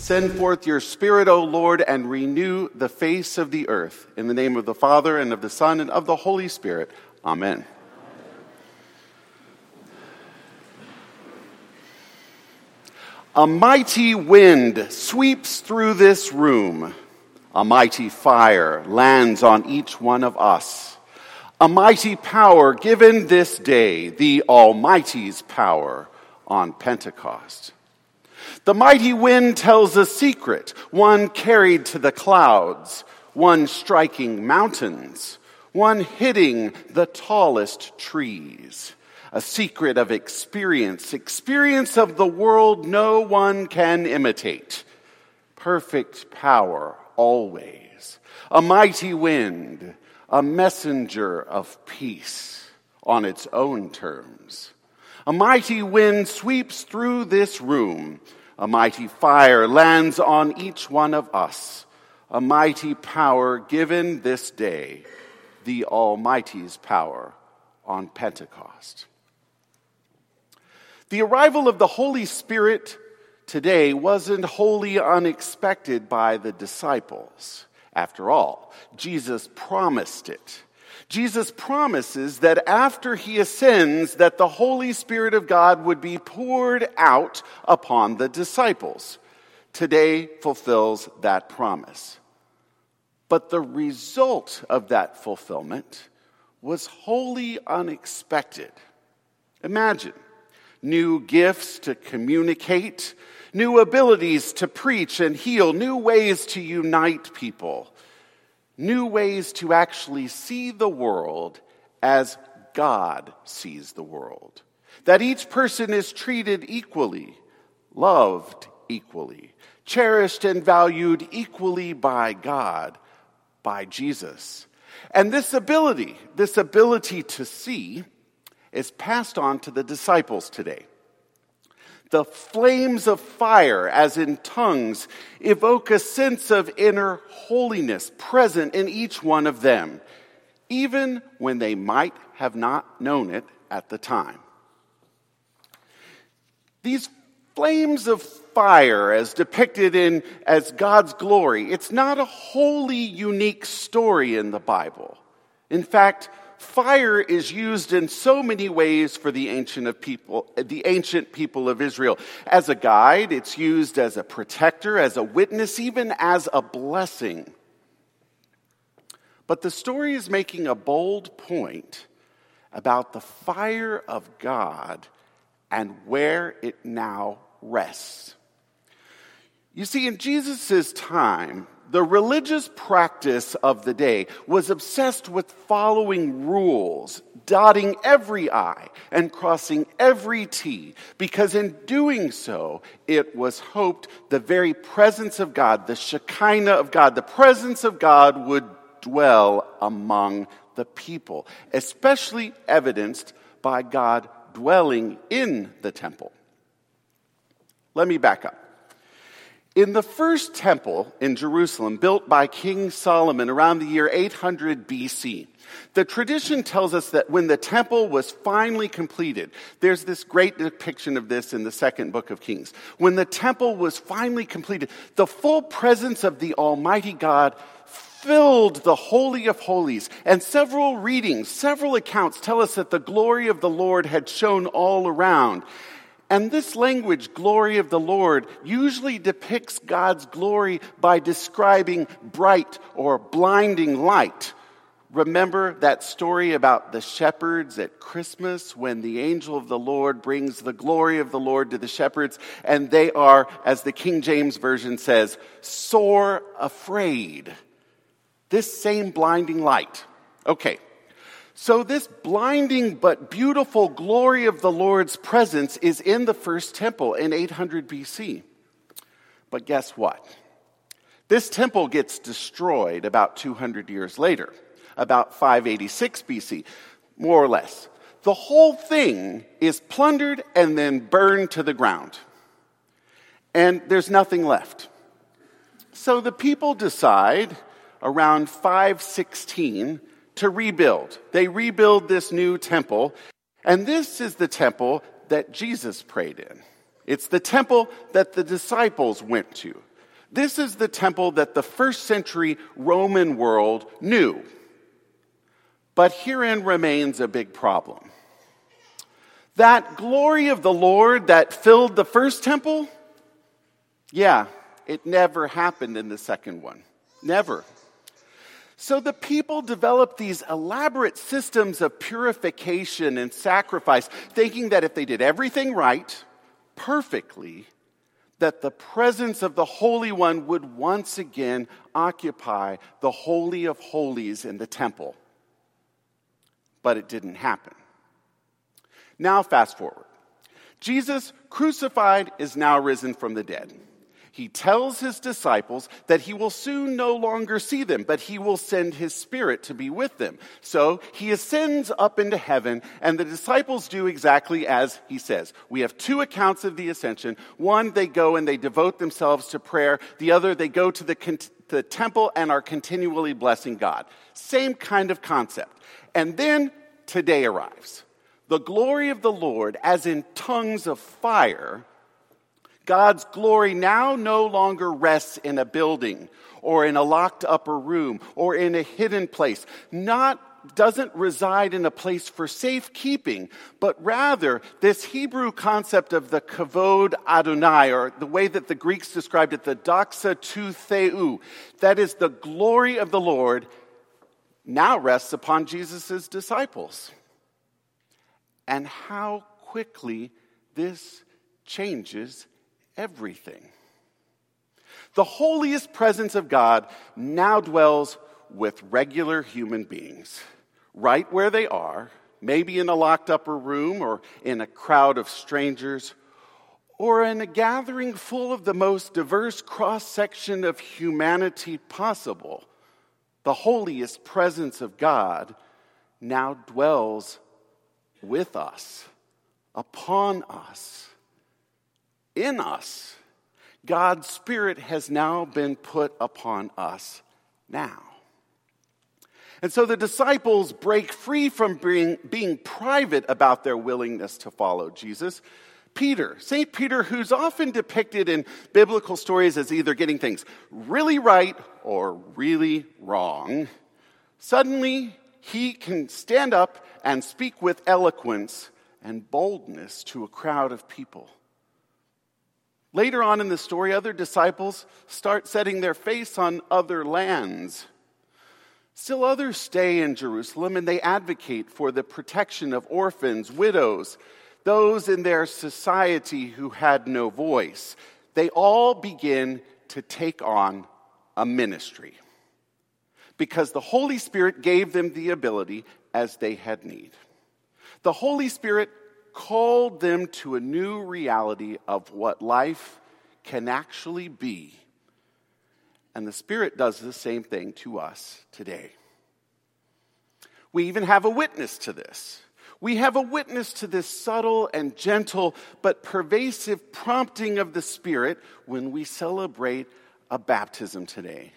Send forth your Spirit, O Lord, and renew the face of the earth. In the name of the Father, and of the Son, and of the Holy Spirit. Amen. A mighty wind sweeps through this room. A mighty fire lands on each one of us. A mighty power given this day, the Almighty's power on Pentecost. The mighty wind tells a secret, one carried to the clouds, one striking mountains, one hitting the tallest trees. A secret of experience, experience of the world no one can imitate. Perfect power always. A mighty wind, a messenger of peace on its own terms. A mighty wind sweeps through this room. A mighty fire lands on each one of us. A mighty power given this day, the Almighty's power on Pentecost. The arrival of the Holy Spirit today wasn't wholly unexpected by the disciples. After all, Jesus promised it. Jesus promises that after he ascends that the Holy Spirit of God would be poured out upon the disciples. Today fulfills that promise. But the result of that fulfillment was wholly unexpected. Imagine new gifts to communicate, new abilities to preach and heal, new ways to unite people new ways to actually see the world as God sees the world. That each person is treated equally, loved equally, cherished and valued equally by God, by Jesus. And this ability, this ability to see, is passed on to the disciples today. The flames of fire, as in tongues, evoke a sense of inner holiness present in each one of them, even when they might have not known it at the time. These flames of fire, as depicted in as God's glory, it's not a wholly unique story in the Bible. In fact, fire is used in so many ways for the ancient of people, the ancient people of Israel. As a guide, it's used as a protector, as a witness, even as a blessing. But the story is making a bold point about the fire of God and where it now rests. You see, in Jesus' time, the religious practice of the day was obsessed with following rules, dotting every I and crossing every T, because in doing so, it was hoped the very presence of God, the Shekinah of God, the presence of God would dwell among the people, especially evidenced by God dwelling in the temple. Let me back up. In the first temple in Jerusalem, built by King Solomon around the year 800 BC, the tradition tells us that when the temple was finally completed, there's this great depiction of this in the second book of Kings. When the temple was finally completed, the full presence of the Almighty God filled the Holy of Holies. And several readings, several accounts tell us that the glory of the Lord had shone all around. And this language, glory of the Lord, usually depicts God's glory by describing bright or blinding light. Remember that story about the shepherds at Christmas when the angel of the Lord brings the glory of the Lord to the shepherds, and they are, as the King James Version says, sore afraid. This same blinding light. Okay, so, this blinding but beautiful glory of the Lord's presence is in the first temple in 800 BC. But guess what? This temple gets destroyed about 200 years later, about 586 BC, more or less. The whole thing is plundered and then burned to the ground. And there's nothing left. So the people decide around 516 to rebuild. They rebuild this new temple, and this is the temple that Jesus prayed in. It's the temple that the disciples went to. This is the temple that the first century Roman world knew. But herein remains a big problem. That glory of the Lord that filled the first temple, yeah, it never happened in the second one. Never. So the people developed these elaborate systems of purification and sacrifice, thinking that if they did everything right, perfectly, that the presence of the Holy One would once again occupy the Holy of Holies in the temple. But it didn't happen. Now, fast forward. Jesus, crucified, is now risen from the dead he tells his disciples that he will soon no longer see them, but he will send his spirit to be with them. So he ascends up into heaven, and the disciples do exactly as he says. We have two accounts of the ascension. One, they go and they devote themselves to prayer. The other, they go to the, the temple and are continually blessing God. Same kind of concept. And then today arrives. The glory of the Lord, as in tongues of fire, God's glory now no longer rests in a building or in a locked upper room or in a hidden place. Not doesn't reside in a place for safekeeping, but rather this Hebrew concept of the kavod Adonai, or the way that the Greeks described it, the doxa tu theou, that is the glory of the Lord, now rests upon Jesus' disciples. And how quickly this changes everything. The holiest presence of God now dwells with regular human beings, right where they are, maybe in a locked upper room or in a crowd of strangers or in a gathering full of the most diverse cross section of humanity possible. The holiest presence of God now dwells with us, upon us in us. God's Spirit has now been put upon us now. And so the disciples break free from being, being private about their willingness to follow Jesus. Peter, St. Peter, who's often depicted in biblical stories as either getting things really right or really wrong, suddenly he can stand up and speak with eloquence and boldness to a crowd of people. Later on in the story, other disciples start setting their face on other lands. Still, others stay in Jerusalem and they advocate for the protection of orphans, widows, those in their society who had no voice. They all begin to take on a ministry because the Holy Spirit gave them the ability as they had need. The Holy Spirit called them to a new reality of what life can actually be. And the Spirit does the same thing to us today. We even have a witness to this. We have a witness to this subtle and gentle but pervasive prompting of the Spirit when we celebrate a baptism today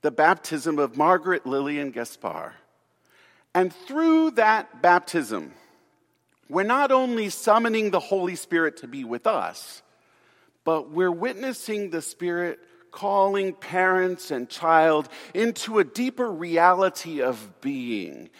the baptism of Margaret Lillian Gaspar. And through that baptism, we're not only summoning the Holy Spirit to be with us, but we're witnessing the Spirit calling parents and child into a deeper reality of being,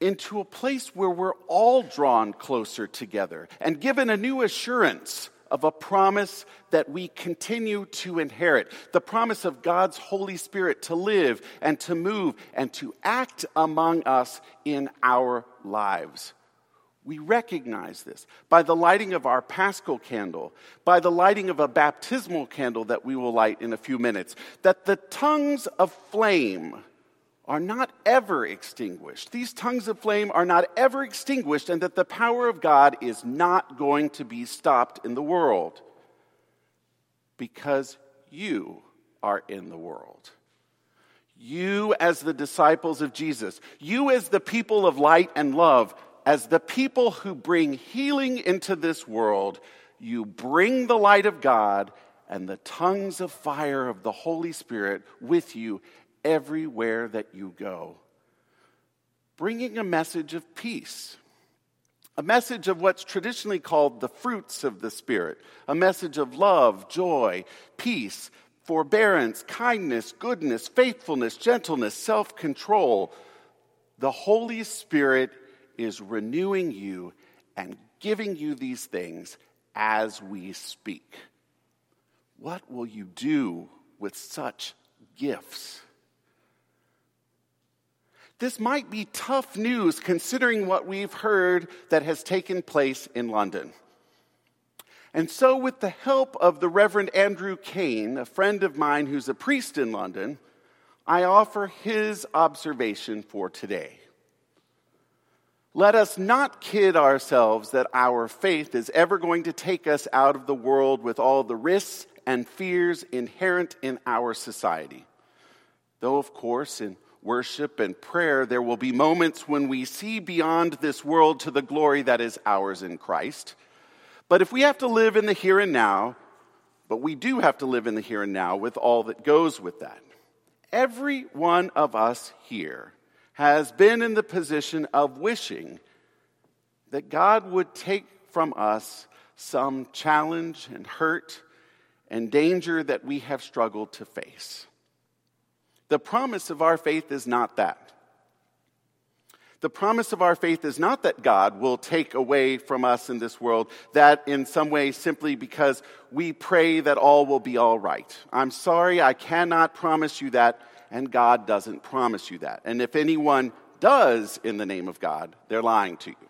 into a place where we're all drawn closer together and given a new assurance of a promise that we continue to inherit the promise of God's Holy Spirit to live and to move and to act among us in our lives. We recognize this by the lighting of our paschal candle, by the lighting of a baptismal candle that we will light in a few minutes, that the tongues of flame are not ever extinguished. These tongues of flame are not ever extinguished, and that the power of God is not going to be stopped in the world because you are in the world. You, as the disciples of Jesus, you, as the people of light and love, as the people who bring healing into this world, you bring the light of God and the tongues of fire of the Holy Spirit with you everywhere that you go. Bringing a message of peace, a message of what's traditionally called the fruits of the Spirit, a message of love, joy, peace, forbearance, kindness, goodness, faithfulness, gentleness, self control. The Holy Spirit is renewing you and giving you these things as we speak. What will you do with such gifts? This might be tough news considering what we've heard that has taken place in London. And so, with the help of the Reverend Andrew Kane, a friend of mine who's a priest in London, I offer his observation for today. Let us not kid ourselves that our faith is ever going to take us out of the world with all the risks and fears inherent in our society. Though, of course, in worship and prayer, there will be moments when we see beyond this world to the glory that is ours in Christ. But if we have to live in the here and now, but we do have to live in the here and now with all that goes with that. Every one of us here has been in the position of wishing that God would take from us some challenge and hurt and danger that we have struggled to face. The promise of our faith is not that. The promise of our faith is not that God will take away from us in this world, that in some way simply because we pray that all will be all right. I'm sorry, I cannot promise you that, and God doesn't promise you that. And if anyone does in the name of God, they're lying to you.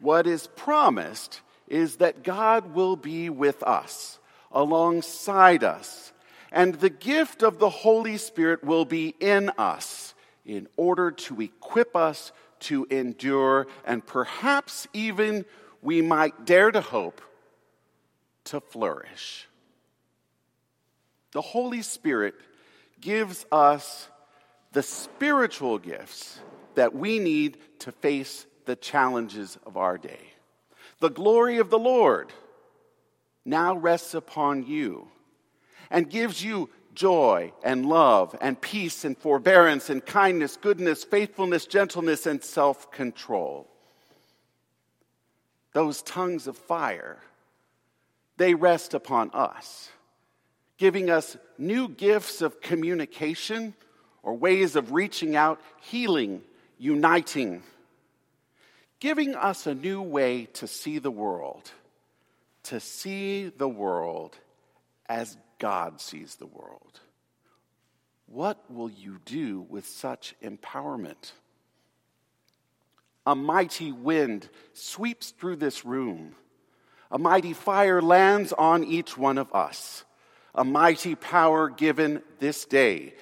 What is promised is that God will be with us, alongside us, and the gift of the Holy Spirit will be in us in order to equip us to endure, and perhaps even we might dare to hope to flourish. The Holy Spirit gives us the spiritual gifts that we need to face the challenges of our day. The glory of the Lord now rests upon you and gives you joy and love and peace and forbearance and kindness, goodness, faithfulness, gentleness, and self control. Those tongues of fire, they rest upon us, giving us new gifts of communication or ways of reaching out, healing, uniting, giving us a new way to see the world, to see the world as God sees the world. What will you do with such empowerment? A mighty wind sweeps through this room. A mighty fire lands on each one of us. A mighty power given this day,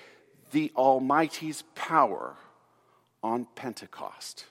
the Almighty's power on Pentecost.